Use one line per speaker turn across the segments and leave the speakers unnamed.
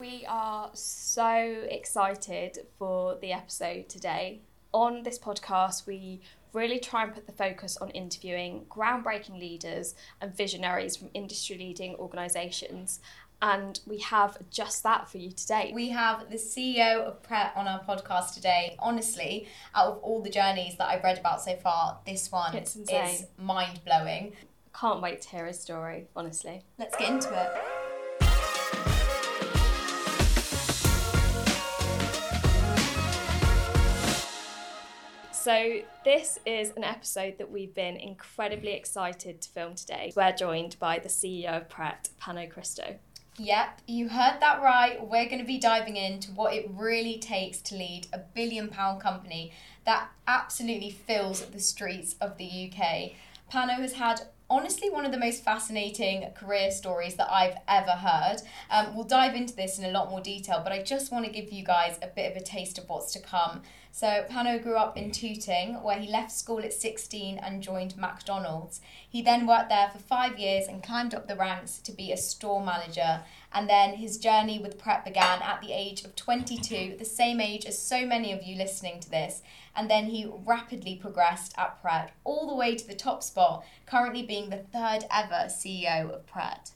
We are so excited for the episode today. On this podcast, we really try and put the focus on interviewing groundbreaking leaders and visionaries from industry leading organisations. And we have just that for you today.
We have the CEO of Pret on our podcast today. Honestly, out of all the journeys that I've read about so far, this one is mind blowing.
Can't wait to hear his story, honestly.
Let's get into it.
So, this is an episode that we've been incredibly excited to film today. We're joined by the CEO of Pret, Pano Christou.
Yep, you heard that right. We're going to be diving into what it really takes to lead a billion pound company that absolutely fills the streets of the UK. Pano has had honestly one of the most fascinating career stories that I've ever heard. Um, we'll dive into this in a lot more detail, but I just want to give you guys a bit of a taste of what's to come. So, Pano grew up in Tooting, where he left school at 16 and joined McDonald's. He then worked there for five years and climbed up the ranks to be a store manager. And then his journey with Pret began at the age of 22, the same age as so many of you listening to this. And then he rapidly progressed at Pret, all the way to the top spot, currently being the third ever CEO of Pret.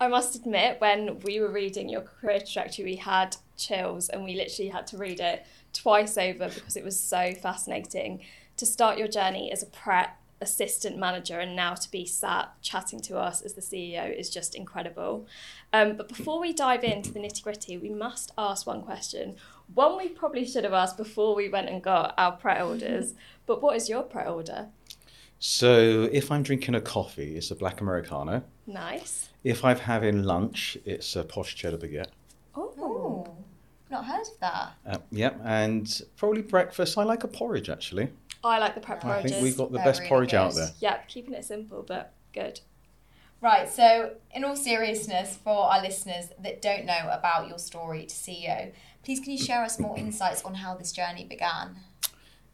I must admit, when we were reading your career trajectory, we had chills and we literally had to read it twice over because it was so fascinating. To start your journey as a Pret assistant manager and now to be sat chatting to us as the CEO is just incredible. Um, but before we dive into the nitty gritty, we must ask one question. One we probably should have asked before we went and got our pre-orders. But what is your pre-order?
So if I'm drinking a coffee, it's a black Americano.
Nice.
If I'm having lunch, it's a posh cheddar baguette.
Oh,
not heard of that.
Uh, yep, and probably breakfast. I like a porridge actually.
I like the Pret
I
I think we've got the
They're
best
really
porridge out there.
Yep, keeping it simple but good.
Right, so in all seriousness, for our listeners that don't know about your story to CEO, please can you share us more insights on how this journey began?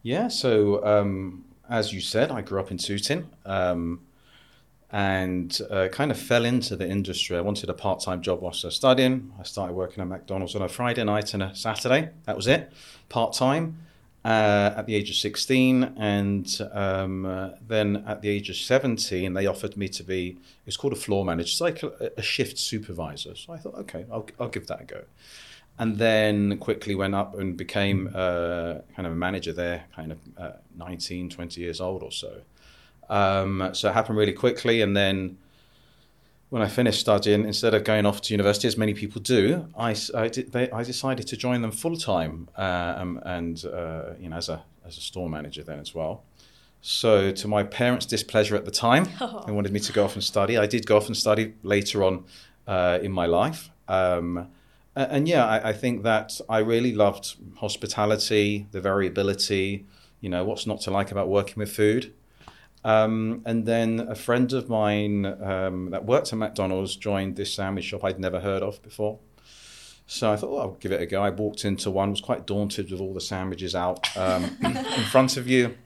Yeah, so um, as you said, I grew up in Tooting um, and uh, kind of fell into the industry. I wanted a part time job whilst I was studying. I started working at McDonald's on a Friday night and a Saturday. That was it, part time. Uh, at the age of 16, and um, uh, then at the age of 17, they offered me to be, it's called a floor manager, it's like a, a shift supervisor. So I thought, okay, I'll, I'll give that a go and then quickly went up and became uh, kind of a manager there, kind of uh, 19, 20 years old or so. Um, so it happened really quickly. And then when I finished studying, instead of going off to university, as many people do, I, I did, they, I decided to join them full time um, and, uh, you know, as a, as a store manager then as well. So, to my parents' displeasure at the time, they wanted me to go off and study. I did go off and study later on uh, in my life. Um, and yeah, I, I think that I really loved hospitality, the variability, you know, what's not to like about working with food. Um, and then a friend of mine um, that worked at McDonald's joined this sandwich shop I'd never heard of before. So I thought, oh, I'll give it a go. I walked into one, was quite daunted with all the sandwiches out um, in front of you.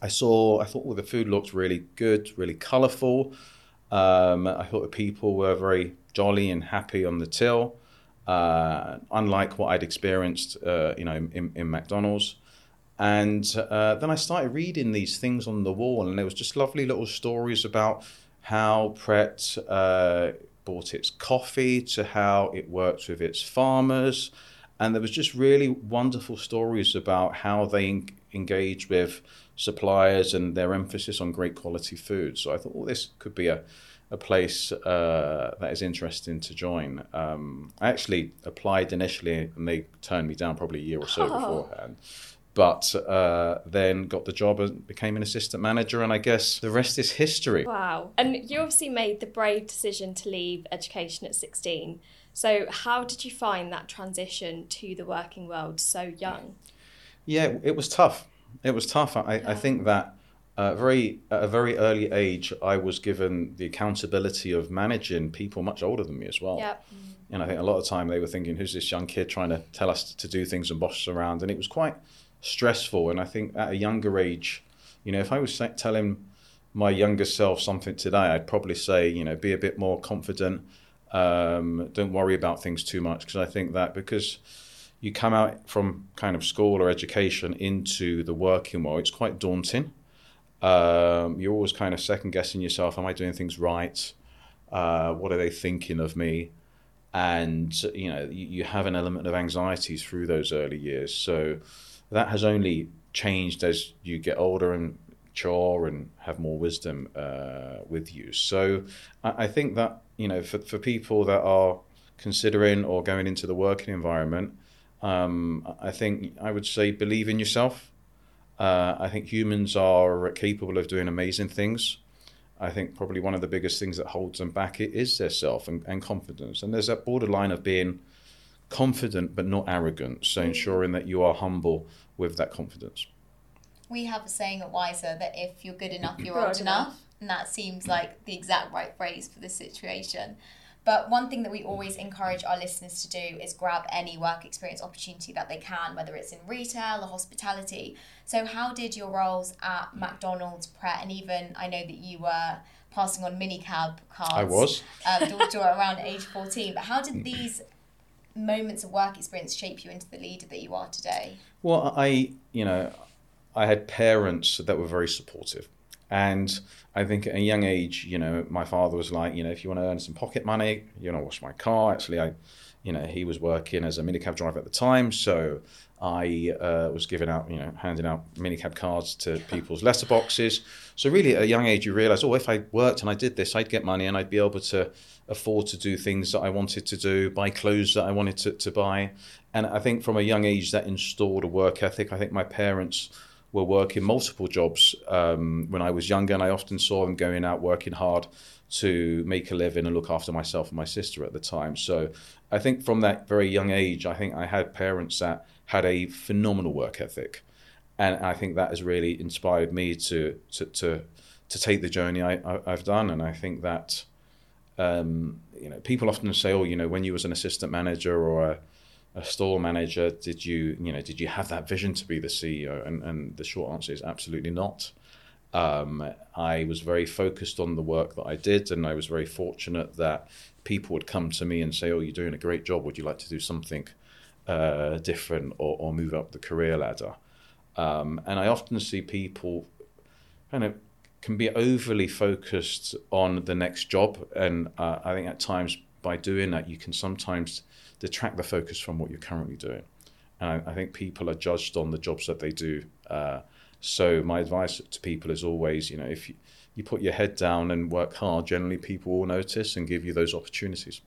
I saw, I thought, well, the food looked really good, really colourful. Um, I thought the people were very jolly and happy on the till, uh, unlike what I'd experienced, uh, you know, in, in McDonald's. And uh, then I started reading these things on the wall, and there was just lovely little stories about how Pret uh, bought its coffee, to how it worked with its farmers, and there was just really wonderful stories about how they en- engage with suppliers and their emphasis on great quality food. So I thought, well, this could be a a place uh, that is interesting to join. Um, I actually applied initially, and they turned me down probably a year or so
Oh.
beforehand. But uh, then got the job and became an assistant manager, and I guess the rest is history.
Wow. And you obviously made the brave decision to leave education at 16. So, how did you find that transition to the working world so young?
Yeah, it was tough. It was tough. I, I think that uh, very at a very early age, I was given the accountability of managing people much older than me as well.
Yep.
And I think a lot of the time they were thinking, "Who's this young kid trying to tell us to do things and boss us around?" And it was quite stressful. And I think at a younger age, you know, if I was telling my younger self something today, I'd probably say, you know, be a bit more confident, Um, don't worry about things too much because I think that because you come out from kind of school or education into the working world, it's quite daunting. Um, you're always kind of second guessing yourself. Am I doing things right? Uh, what are they thinking of me? And you know, you, you have an element of anxiety through those early years. So that has only changed as you get older and mature and have more wisdom uh, with you. So I, I think that you know, for, for people that are considering or going into the working environment, um, I think I would say believe in yourself. Uh, I think humans are capable of doing amazing things. I think probably one of the biggest things that holds them back is their self and, and confidence. And there's that borderline of being confident but not arrogant. So ensuring that you are humble with that confidence.
We have a saying at Wiser that if you're good enough, you're old
enough.
enough. And that seems like the exact right phrase for this situation. But one thing that we always encourage our listeners to do is grab any work experience opportunity that they can, whether it's in retail or hospitality. So, how did your roles at McDonald's, Pret, and even I know that you were passing on minicab cards?
I was.
uh, door to door around age 14. But how did these moments of work experience shape you into the leader that you are today?
Well, I, you know, I had parents that were very supportive. And I think at a young age, you know, my father was like, you know, if you want to earn some pocket money, you know, wash my car. Actually, I, you know, he was working as a minicab driver at the time. So I uh, was giving out, you know, handing out minicab cards to people's letterboxes. So really at a young age, you realize, oh, if I worked and I did this, I'd get money and I'd be able to afford to do things that I wanted to do, buy clothes that I wanted to, to buy. And I think from a young age, that installed a work ethic. I think my parents were working multiple jobs um, when I was younger, and I often saw them going out working hard to make a living and look after myself and my sister at the time. So I think from that very young age, I think I had parents that had a phenomenal work ethic, and I think that has really inspired me to to to, to take the journey I, I've done. And I think that um, you know people often say, oh, you know, when you was an assistant manager or a a store manager, did you, you know, did you have that vision to be the CEO? And, and the short answer is absolutely not. Um, I was very focused on the work that I did, and I was very fortunate that people would come to me and say, "Oh, you're doing a great job. Would you like to do something uh, different or, or move up the career ladder?" Um, and I often see people kind of can be overly focused on the next job, and uh, I think at times by doing that, you can sometimes detract the focus from what you're currently doing. And I, I think people are judged on the jobs that they do. Uh, so my advice to people is always, you know, if you, you put your head down and work hard, generally people will notice and give you those opportunities.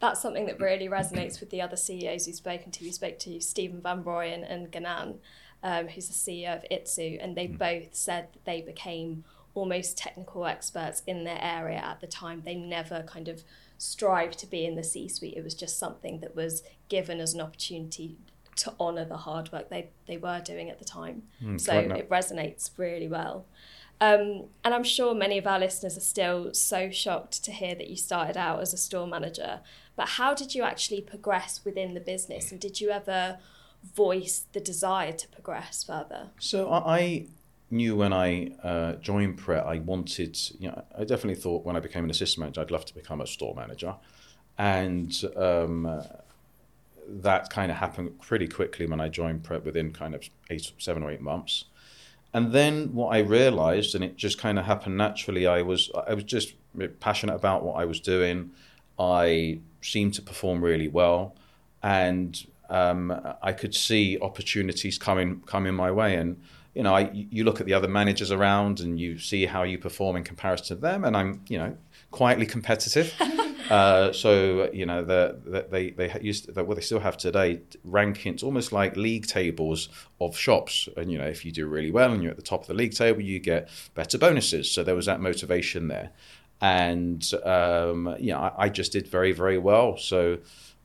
That's something that really resonates with the other CEOs we've spoken to. We spoke to Stephen Van Rooyen and Ganan, um, who's the CEO of Itsu, and they both said that they became almost technical experts in their area at the time. They never kind of strived to be in the C suite. It was just something that was given as an opportunity to honour the hard work they, they were doing at the time.
Mm,
so it resonates really well. Um, and I'm sure many of our listeners are still so shocked to hear that you started out as a store manager. But how did you actually progress within the business? And did you ever voice the desire to progress further?
So I, I knew when I uh, joined Pret, I wanted, you know, I definitely thought when I became an assistant manager, I'd love to become a store manager. And um, that kind of happened pretty quickly when I joined Pret within kind of eight, seven or eight months. And then what I realized, and it just kind of happened naturally, I was I was just passionate about what I was doing. I seemed to perform really well, and um, I could see opportunities coming coming my way. And you know, I you look at the other managers around, and you see how you perform in comparison to them. And I'm you know quietly competitive. uh, so you know the, the, they they used to, what they still have today rankings almost like league tables of shops. And you know if you do really well and you're at the top of the league table, you get better bonuses. So there was that motivation there. And um, you know I, I just did very very well. So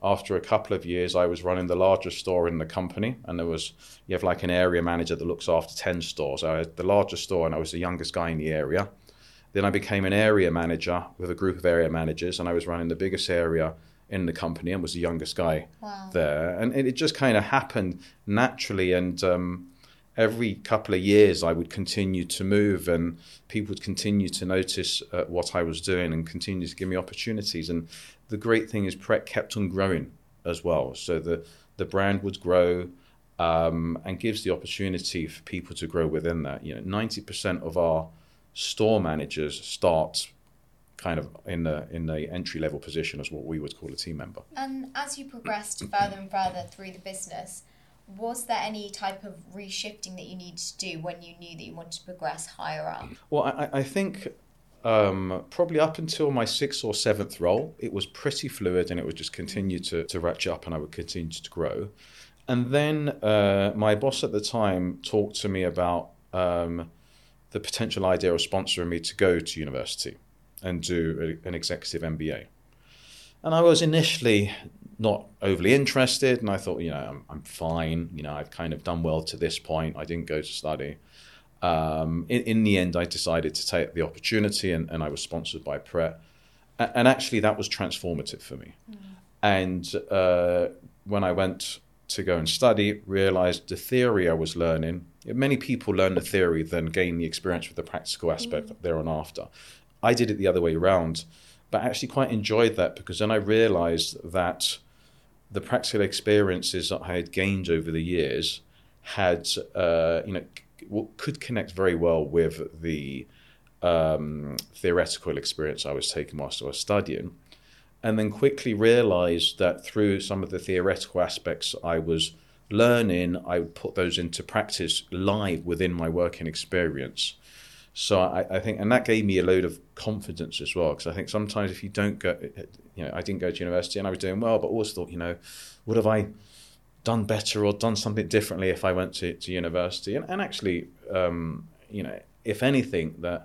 after a couple of years, I was running the largest store in the company, and there was you have like an area manager that looks after ten stores. I had the largest store, and I was the youngest guy in the area. Then I became an area manager with a group of area managers, and I was running the biggest area in the company and was the youngest guy
Wow.
there. And it, just kind of happened naturally, and um, every couple of years I would continue to move and people would continue to notice uh, what I was doing and continue to give me opportunities. And the great thing is Pret kept on growing as well. So the, the brand would grow um, and gives the opportunity for people to grow within that. You know, 90% of our store managers start kind of in the in the entry level position as what we would call a team member.
And as you progressed further and further through the business, was there any type of reshifting that you needed to do when you knew that you wanted to progress higher up?
Well, I, I think um, probably up until my sixth or seventh role, it was pretty fluid and it would just continue to, to ratchet up and I would continue to grow. And then uh, my boss at the time talked to me about um, the potential idea of sponsoring me to go to university and do a, an executive MBA. And I was initially not overly interested, and I thought, you know, I'm, I'm fine. You know, I've kind of done well to this point. I didn't go to study. Um, in, in, the end, I decided to take the opportunity, and, and I was sponsored by Pret. And actually, that was transformative for me. Mm. And uh, when I went to go and study, realized the theory I was learning. Many people learn the theory, then gain the experience with the practical aspect mm. there on after. I did it the other way around, but I actually quite enjoyed that because then I realized that the practical experiences that I had gained over the years had, uh, you know, could connect very well with the um, theoretical experience I was taking whilst I was studying and then quickly realized that through some of the theoretical aspects I was learning, I would put those into practice live within my working experience. So I, I think, and that gave me a load of confidence as well, because I think sometimes if you don't go, you know, I didn't go to university and I was doing well, but always thought, you know, what have I done better or done something differently if I went to, to university? And, and actually, um, you know, if anything, that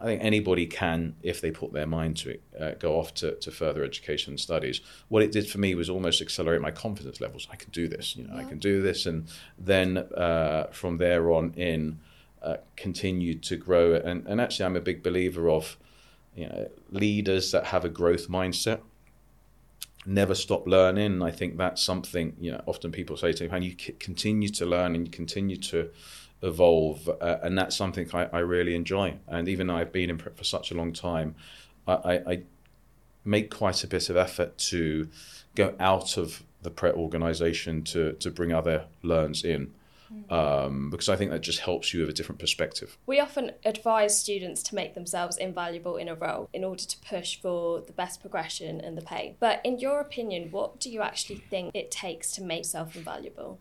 I think anybody can, if they put their mind to it, uh, go off to, to further education studies. What it did for me was almost accelerate my confidence levels. I can do this, you know, yeah. I can do this, and then uh, from there on in, uh, continue to grow. And, and actually, I'm a big believer of, you know, leaders that have a growth mindset. Never stop learning. I think that's something you know. Often people say to me, "Man, you continue to learn and you continue to." evolve, uh, and that's something I, I, really enjoy. And even though I've been in Pret for such a long time, I, I, make quite a bit of effort to go out of the Pret organization to to bring other learns in. Um, because I think that just helps you with a different perspective.
We often advise students to make themselves invaluable in a role in order to push for the best progression and the pay. But in your opinion, what do you actually think it takes to make yourself invaluable?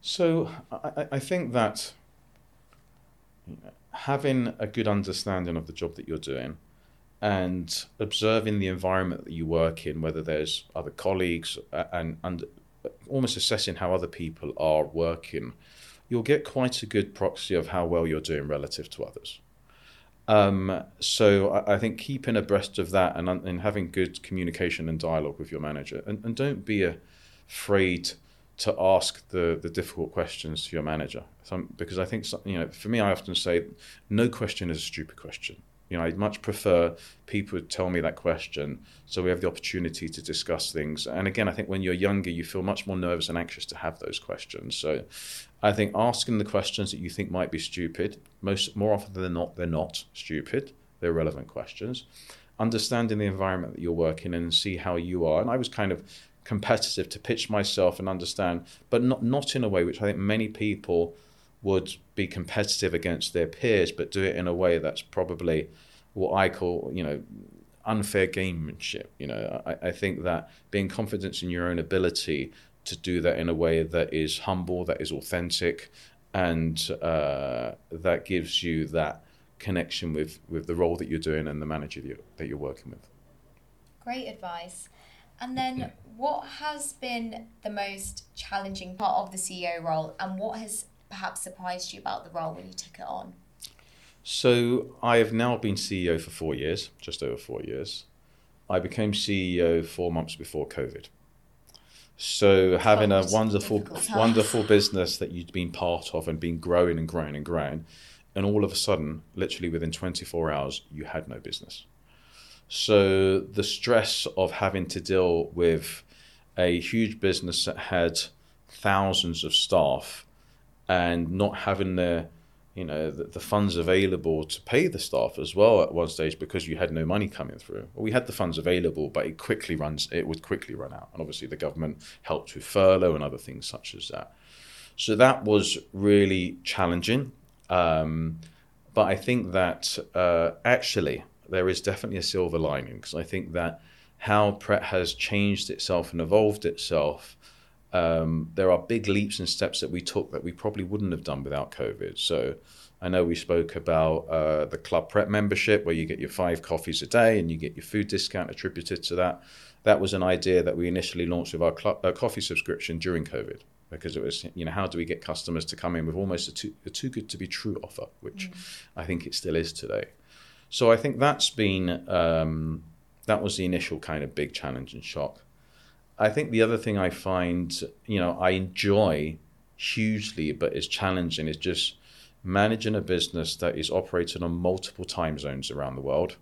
So I, I think that having a good understanding of the job that you're doing and observing the environment that you work in, whether there's other colleagues, and, and almost assessing how other people are working, you'll get quite a good proxy of how well you're doing relative to others. Um, so I, I, think keeping abreast of that and, and having good communication and dialogue with your manager, and, and don't be afraid to ask the, the difficult questions to your manager. Because I think, you know, for me, I often say no question is a stupid question. You know, I'd much prefer people tell me that question so we have the opportunity to discuss things. And again, I think when you're younger, you feel much more nervous and anxious to have those questions. So I think asking the questions that you think might be stupid, most more often than not, they're not stupid. They're relevant questions. Understanding the environment that you're working in and see how you are. And I was kind of competitive to pitch myself and understand, but not not in a way which I think many people would be competitive against their peers, but do it in a way that's probably what I call, you know, unfair gamemanship. You know, I, I think that being confident in your own ability to do that in a way that is humble, that is authentic, and uh, that gives you that connection with, with the role that you're doing and the manager that you're, that you're working with.
Great advice. And then, what has been the most challenging part of the CEO role, and what has perhaps surprised you about the role when you took it on?
So, I have now been CEO for four years, just over four years. I became CEO four months before COVID. So, having a wonderful, wonderful business that you'd been part of and been growing and growing and growing, and all of a sudden, literally within 24 hours, you had no business. So the stress of having to deal with a huge business that had thousands of staff and not having the you know the, the, funds available to pay the staff as well at one stage because you had no money coming through. Well, we had the funds available, but it quickly runs it would quickly run out, and obviously the government helped with furlough and other things such as that. So that was really challenging. Um, but I think that uh, actually there is definitely a silver lining because I think that how Pret has changed itself and evolved itself. Um, there are big leaps and steps that we took that we probably wouldn't have done without COVID. So I know we spoke about uh, the Club Pret membership where you get your five coffees a day and you get your food discount attributed to that. That was an idea that we initially launched with our cl- uh, coffee subscription during COVID because it was, you know, how do we get customers to come in with almost a too, a too good to be true offer, which mm. I think it still is today. So I think that's been um, that was the initial kind of big challenge and shock. I think the other thing I find, you know, I enjoy hugely, but is challenging, is just managing a business that is operating on multiple time zones around the world,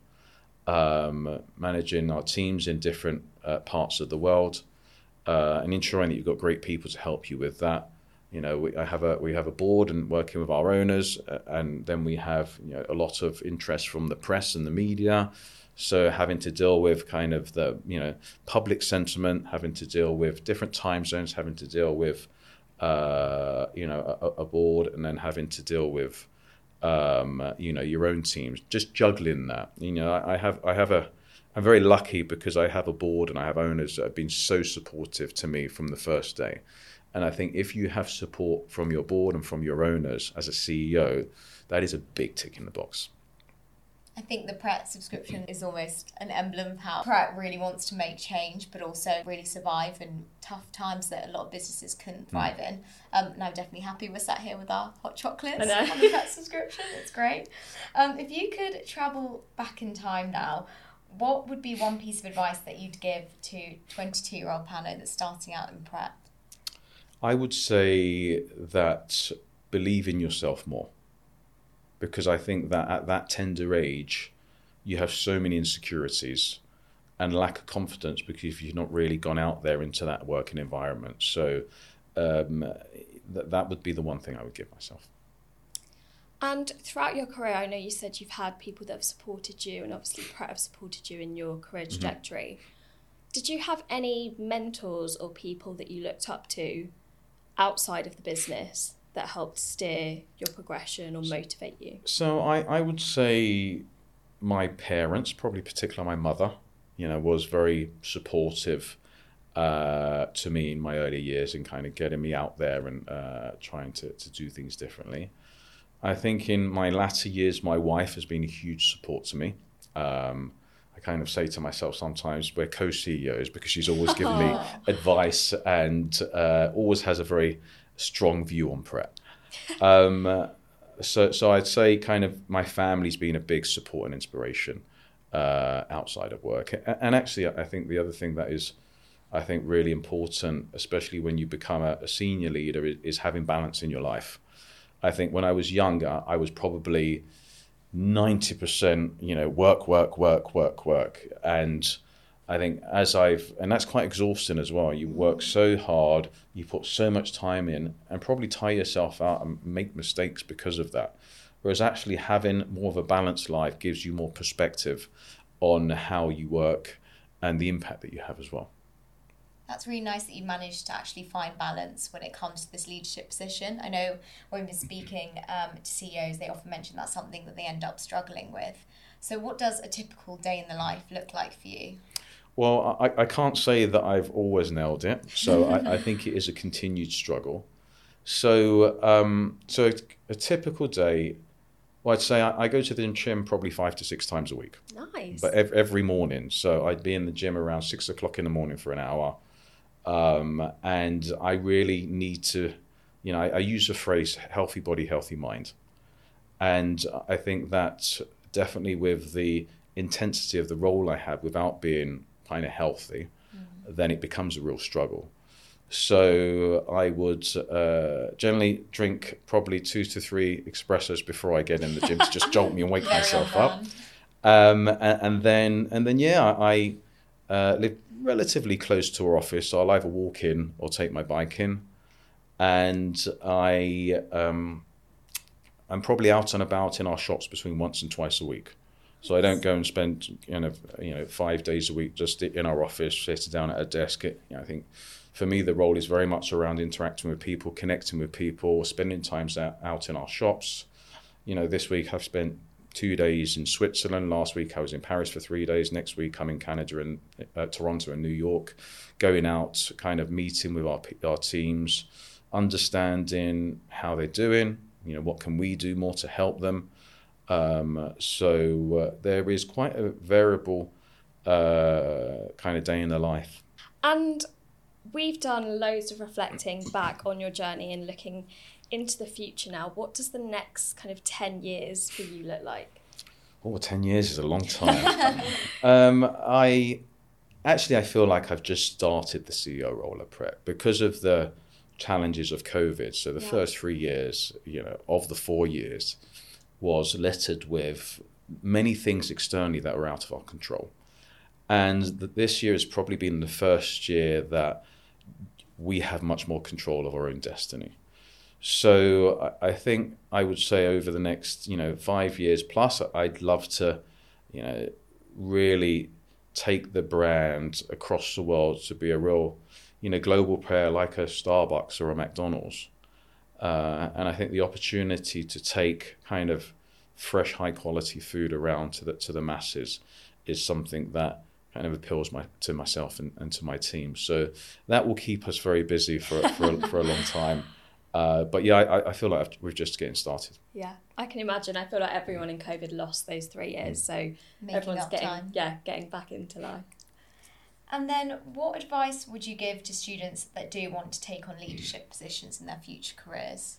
um, managing our teams in different uh, parts of the world, uh, and ensuring that you've got great people to help you with that. You know, we I have a we have a board and working with our owners, uh, and then we have you know a lot of interest from the press and the media. So having to deal with kind of the you know public sentiment, having to deal with different time zones, having to deal with uh, you know a, a, board, and then having to deal with um, you know your own teams. Just juggling that. You know, I, I have I have a I'm very lucky because I have a board and I have owners that have been so supportive to me from the first day. And I think if you have support from your board and from your owners as a CEO, that is a big tick in the box.
I think the Pret subscription is almost an emblem of how Pret really wants to make change, but also really survive in tough times that a lot of businesses couldn't hmm. thrive mm. in. Um, and I'm definitely happy we're sat here with our hot chocolates on the Pret subscription. It's great. Um, if you could travel back in time now, what would be one piece of advice that you'd give to 22 year old Pano that's starting out in Pret?
I would say that believe in yourself more because I think that at that tender age, you have so many insecurities and lack of confidence because you've not really gone out there into that working environment. So um, that that would be the one thing I would give myself.
And throughout your career, I know you said you've had people that have supported you, and obviously Pret have supported you in your career mm-hmm. trajectory. Mm-hmm. Did you have any mentors or people that you looked up to outside of the business that helped steer your progression or motivate you?
So I, I would say my parents, probably particularly my mother, you know, was very supportive uh, to me in my early years and kind of getting me out there and uh, trying to, to do things differently. I think in my latter years, my wife has been a huge support to me. Um, I kind of say to myself sometimes we're co-CEOs because she's always given me advice and uh, always has a very strong view on Pret. Um, so, so I'd say kind of my family's been a big support and inspiration uh, outside of work. And actually, I think the other thing that is, I think, really important, especially when you become a, a senior leader, is, is, having balance in your life. I think when I was younger, I was probably ninety percent, you know, work, work, work, work, work, and I think as I've, and that's quite exhausting as well. You work so hard, you put so much time in, and probably tire yourself out and make mistakes because of that. Whereas actually having more of a balanced life gives you more perspective on how you work and the impact that you have as well.
That's really nice that you managed to actually find balance when it comes to this leadership position. I know when we've been speaking um, to CEOs, they often mention that's something that they end up struggling with. So, what does a typical day in the life look like for you?
Well, I, I can't say that I've always nailed it. So I, I think it is a continued struggle. So, um, so a, a, typical day, well, I'd say I, I, go to the gym probably five to six times a week.
Nice.
But ev- every morning. So I'd be in the gym around six o'clock in the morning for an hour. Um, and I really need to, you know, I, I use the phrase healthy body, healthy mind. And I think that definitely with the intensity of the role I have without being kind of healthy, mm-hmm. then it becomes a real struggle. So I would uh, generally drink probably two to three espressos before I get in the gym to just jolt me and wake myself up. Um, and, and, then and then yeah, I uh, live relatively close to our office, so I'll either walk in or take my bike in. and I um, I'm probably out and about in our shops between once and twice a week. So I don't go and spend you know you know five days a week just in our office sitting down at a desk. It, you know, I think for me the role is very much around interacting with people, connecting with people, spending times out, out in our shops. You know, this week I've spent two days in Switzerland. Last week I was in Paris for three days. Next week I'm in Canada and uh, Toronto and New York, going out, kind of meeting with our our teams, understanding how they're doing. You know, what can we do more to help them? Um, so uh, there is quite a variable uh, kind of day in the life.
And we've done loads of reflecting back on your journey and looking into the future now. What does the next kind of 10 years for you look like?
Oh, 10 years is a long time. um, I actually, I feel like I've just started the CEO role at Pret because of the challenges of COVID. So the yeah. first three years, you know, of the four years, was littered with many things externally that were out of our control. And this year has probably been the first year that we have much more control of our own destiny. So I think I would say over the next, you know, five years plus, I'd love to, you know, really take the brand across the world to be a real, you know, global player like a Starbucks or a McDonald's. Uh, and I think the opportunity to take kind of fresh, high quality food around to the to the masses is something that kind of appeals my, to myself and, and to my team. So that will keep us very busy for for, a, for a long time. Uh, but yeah, I, I feel like we're just getting started.
Yeah, I can imagine. I feel like everyone in COVID lost those three years, so Making everyone's getting time. yeah getting back into life.
And then, what advice would you give to students that do want to take on leadership positions in their future careers?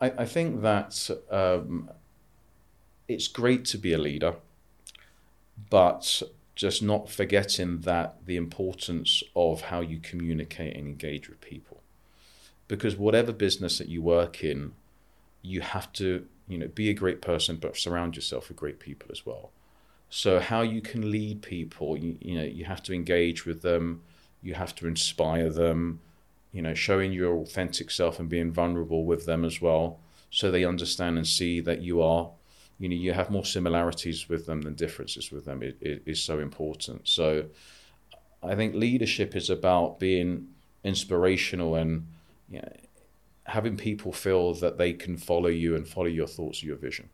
I, I think that um, it's great to be a leader, but just not forgetting that the importance of how you communicate and engage with people. Because whatever business that you work in, you have to, you know, be a great person, but surround yourself with great people as well. So how you can lead people, you, you know, you have to engage with them, you have to inspire them, you know, showing your authentic self and being vulnerable with them as well, so they understand and see that you are, you know, you have more similarities with them than differences with them. It, it is so important. So I think leadership is about being inspirational and you know, having people feel that they can follow you and follow your thoughts, your vision.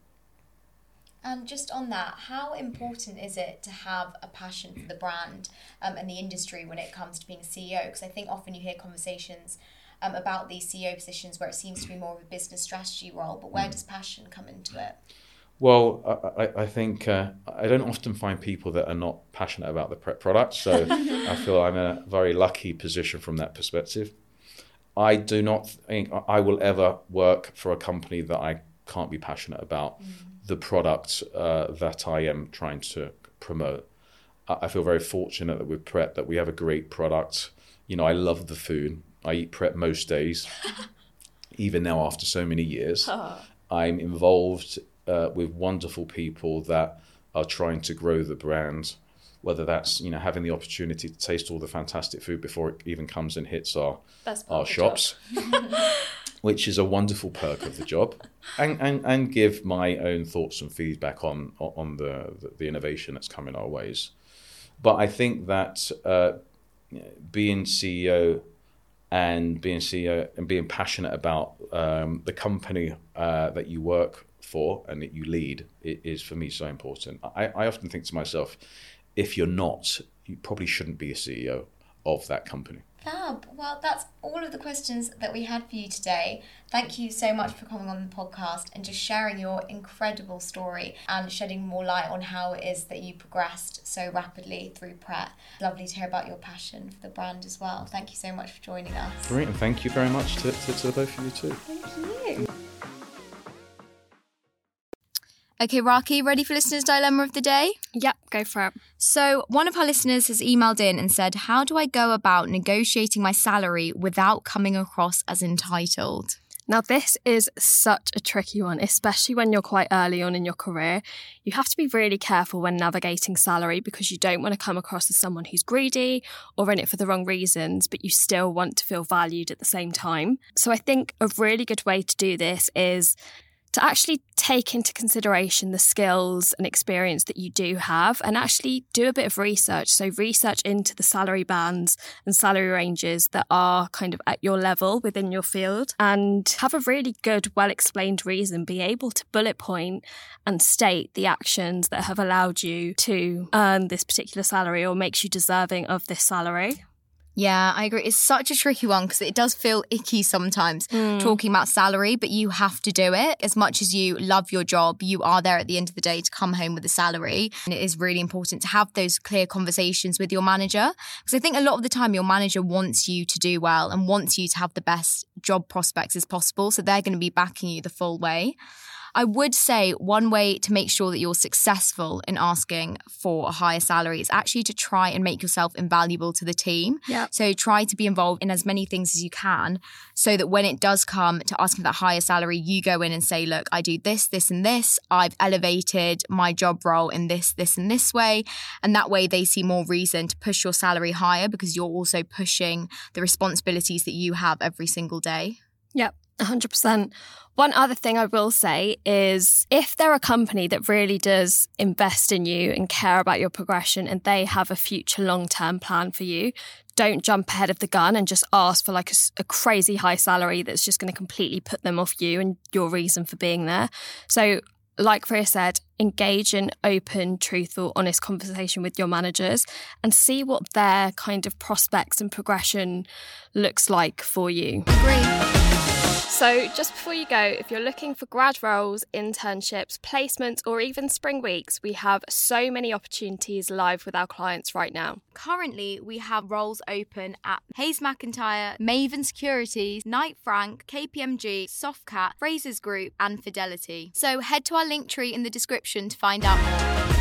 And just on that, how important is it to have a passion for the brand um, and the industry when it comes to being a CEO? Because I think often you hear conversations um, about these CEO positions where it seems to be more of a business strategy role, but where does passion come into it?
Well, I, I think uh, I don't often find people that are not passionate about the Pret product, so I feel I'm in a very lucky position from that perspective. I do not think I will ever work for a company that I can't be passionate about. Mm the product uh, that I am trying to promote. I feel very fortunate that with Pret that we have a great product. You know, I love the food. I eat Pret most days, even now after so many years. I'm involved uh, with wonderful people that are trying to grow the brand. Whether that's you know having the opportunity to taste all the fantastic food before it even comes and hits our our shops. which is a wonderful perk of the job, and, and, and give my own thoughts and feedback on on the, the innovation that's coming our ways. But I think that uh, being CEO and being CEO and being passionate about um, the company uh, that you work for and that you lead is for me so important. I, I often think to myself, if you're not, you probably shouldn't be a CEO of that company.
Fab. Well, that's all of the questions that we had for you today. Thank you so much for coming on the podcast and just sharing your incredible story and shedding more light on how it is that you progressed so rapidly through Pret. Lovely to hear about your passion for the brand as well. Thank you so much for joining us.
Great, and thank you very much to, to, to the both of you too.
Thank you.
Okay, Rakhi, ready for listeners' dilemma of the day?
Yep, go for it.
So, one of our listeners has emailed in and said, How do I go about negotiating my salary without coming across as entitled?
Now, this is such a tricky one, especially when you're quite early on in your career. You have to be really careful when navigating salary because you don't want to come across as someone who's greedy or in it for the wrong reasons, but you still want to feel valued at the same time. So, I think a really good way to do this is to actually take into consideration the skills and experience that you do have and actually do a bit of research. So, research into the salary bands and salary ranges that are kind of at your level within your field and have a really good, well explained reason. Be able to bullet point and state the actions that have allowed you to earn this particular salary or makes you deserving of this salary.
Yeah, I agree. It's such a tricky one because it does feel icky sometimes mm. talking about salary, but you have to do it. As much as you love your job, you are there at the end of the day to come home with a salary. And it is really important to have those clear conversations with your manager. Because I think a lot of the time your manager wants you to do well and wants you to have the best job prospects as possible. So they're going to be backing you the full way. I would say one way to make sure that you're successful in asking for a higher salary is actually to try and make yourself invaluable to the team.
Yeah.
So try to be involved in as many things as you can so that when it does come to asking for that higher salary, you go in and say, look, I do this, this, and this. I've elevated my job role in this, this, and this way. And that way they see more reason to push your salary higher because you're also pushing the responsibilities that you have every single day.
Yep. 100%. One other thing I will say is if they're a company that really does invest in you and care about your progression and they have a future long term plan for you, don't jump ahead of the gun and just ask for like a, a crazy high salary that's just going to completely put them off you and your reason for being there. So, like Freya said, engage in open, truthful, honest conversation with your managers and see what their kind of prospects and progression looks like for you. So, just before you go, if you're looking for grad roles, internships, placements, or even spring weeks, we have so many opportunities live with our clients right now.
Currently, we have roles open at Haysmacintyre, Maven Securities, Knight Frank, KPMG, Softcat, Frasers Group, and Fidelity. So, head to our link tree in the description to find out more.